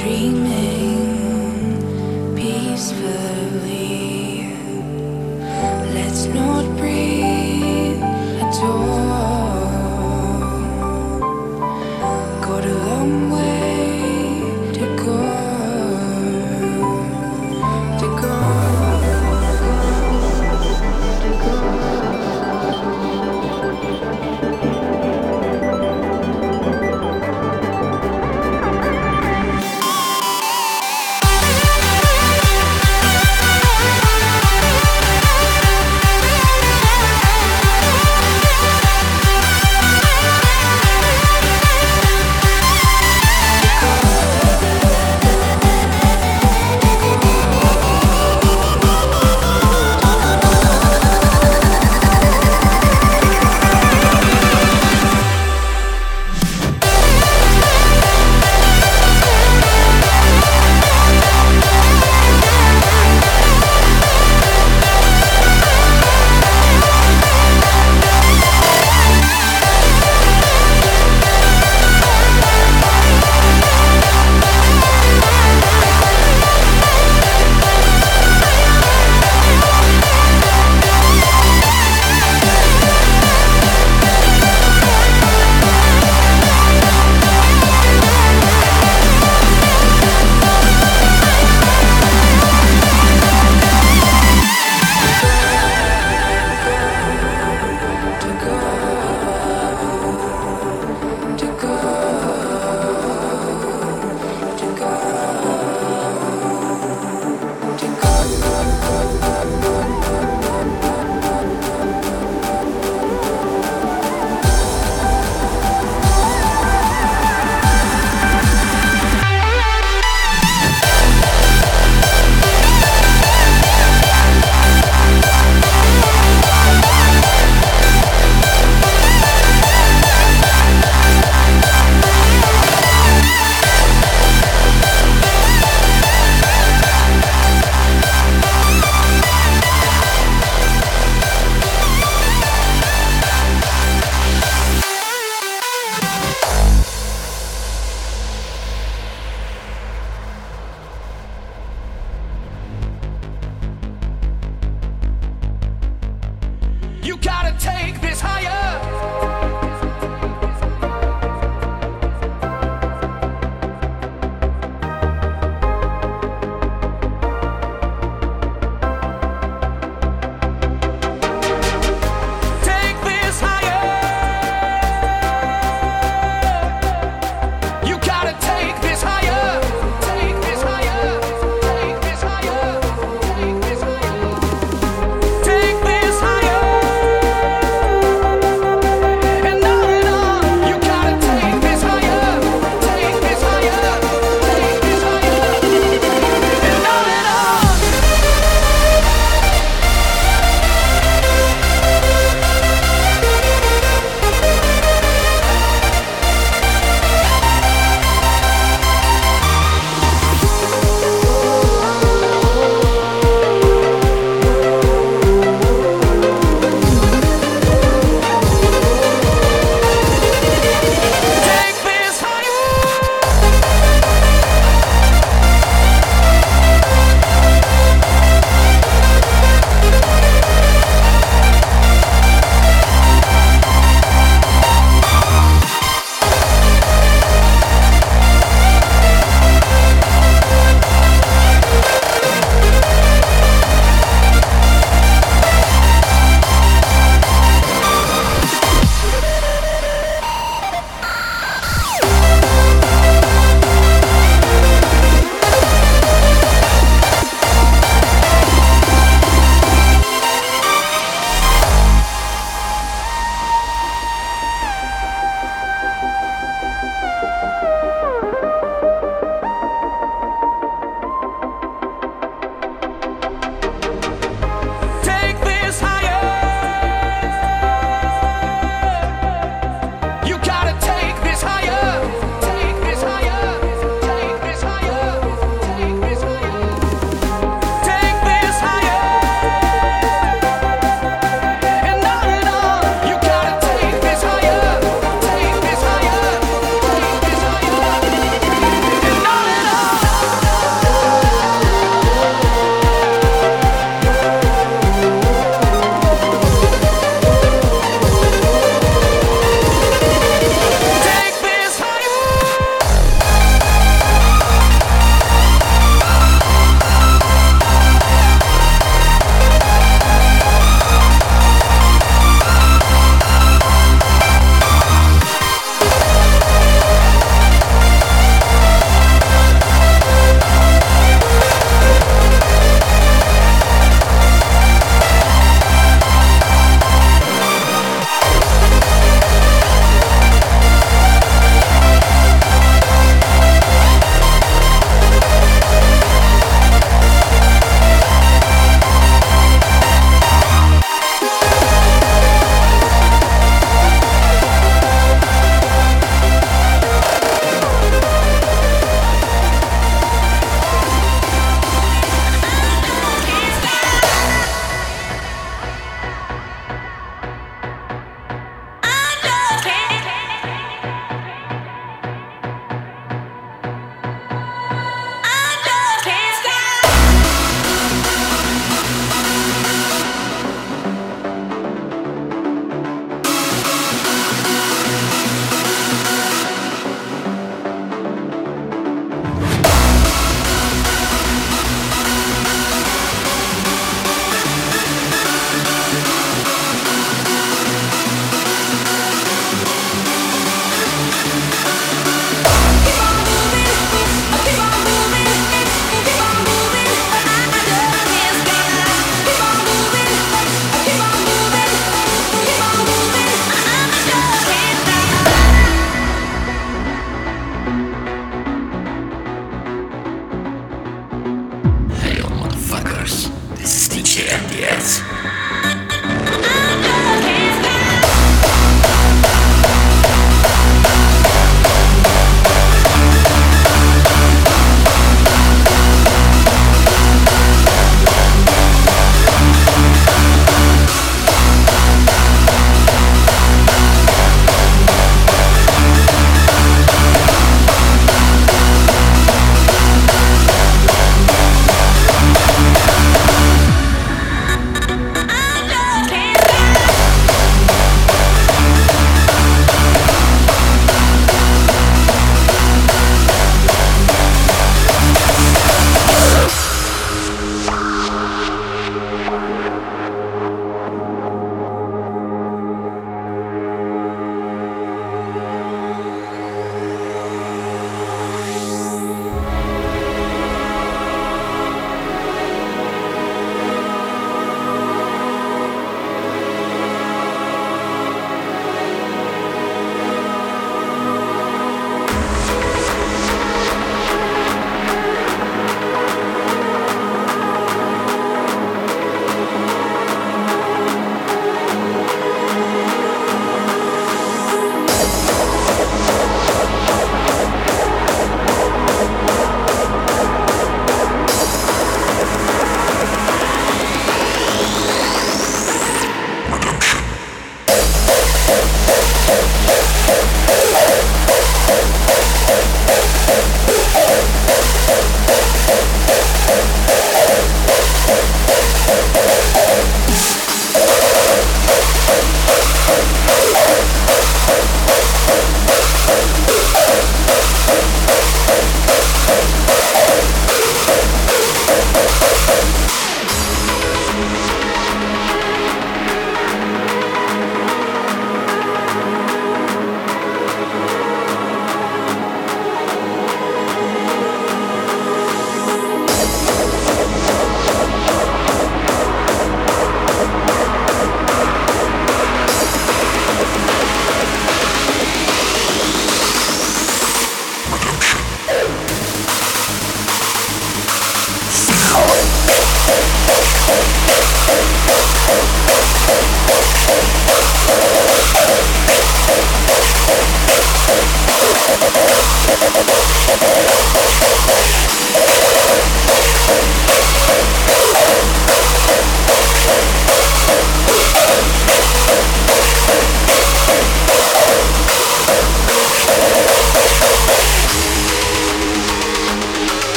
dreaming.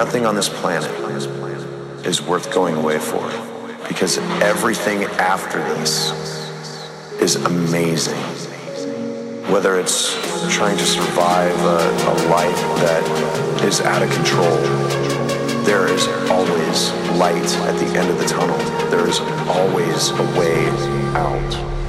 Nothing on this planet is worth going away for because everything after this is amazing. Whether it's trying to survive a, a life that is out of control, there is always light at the end of the tunnel. There is always a way out.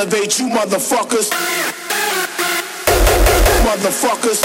Elevate you, motherfuckers motherfuckers.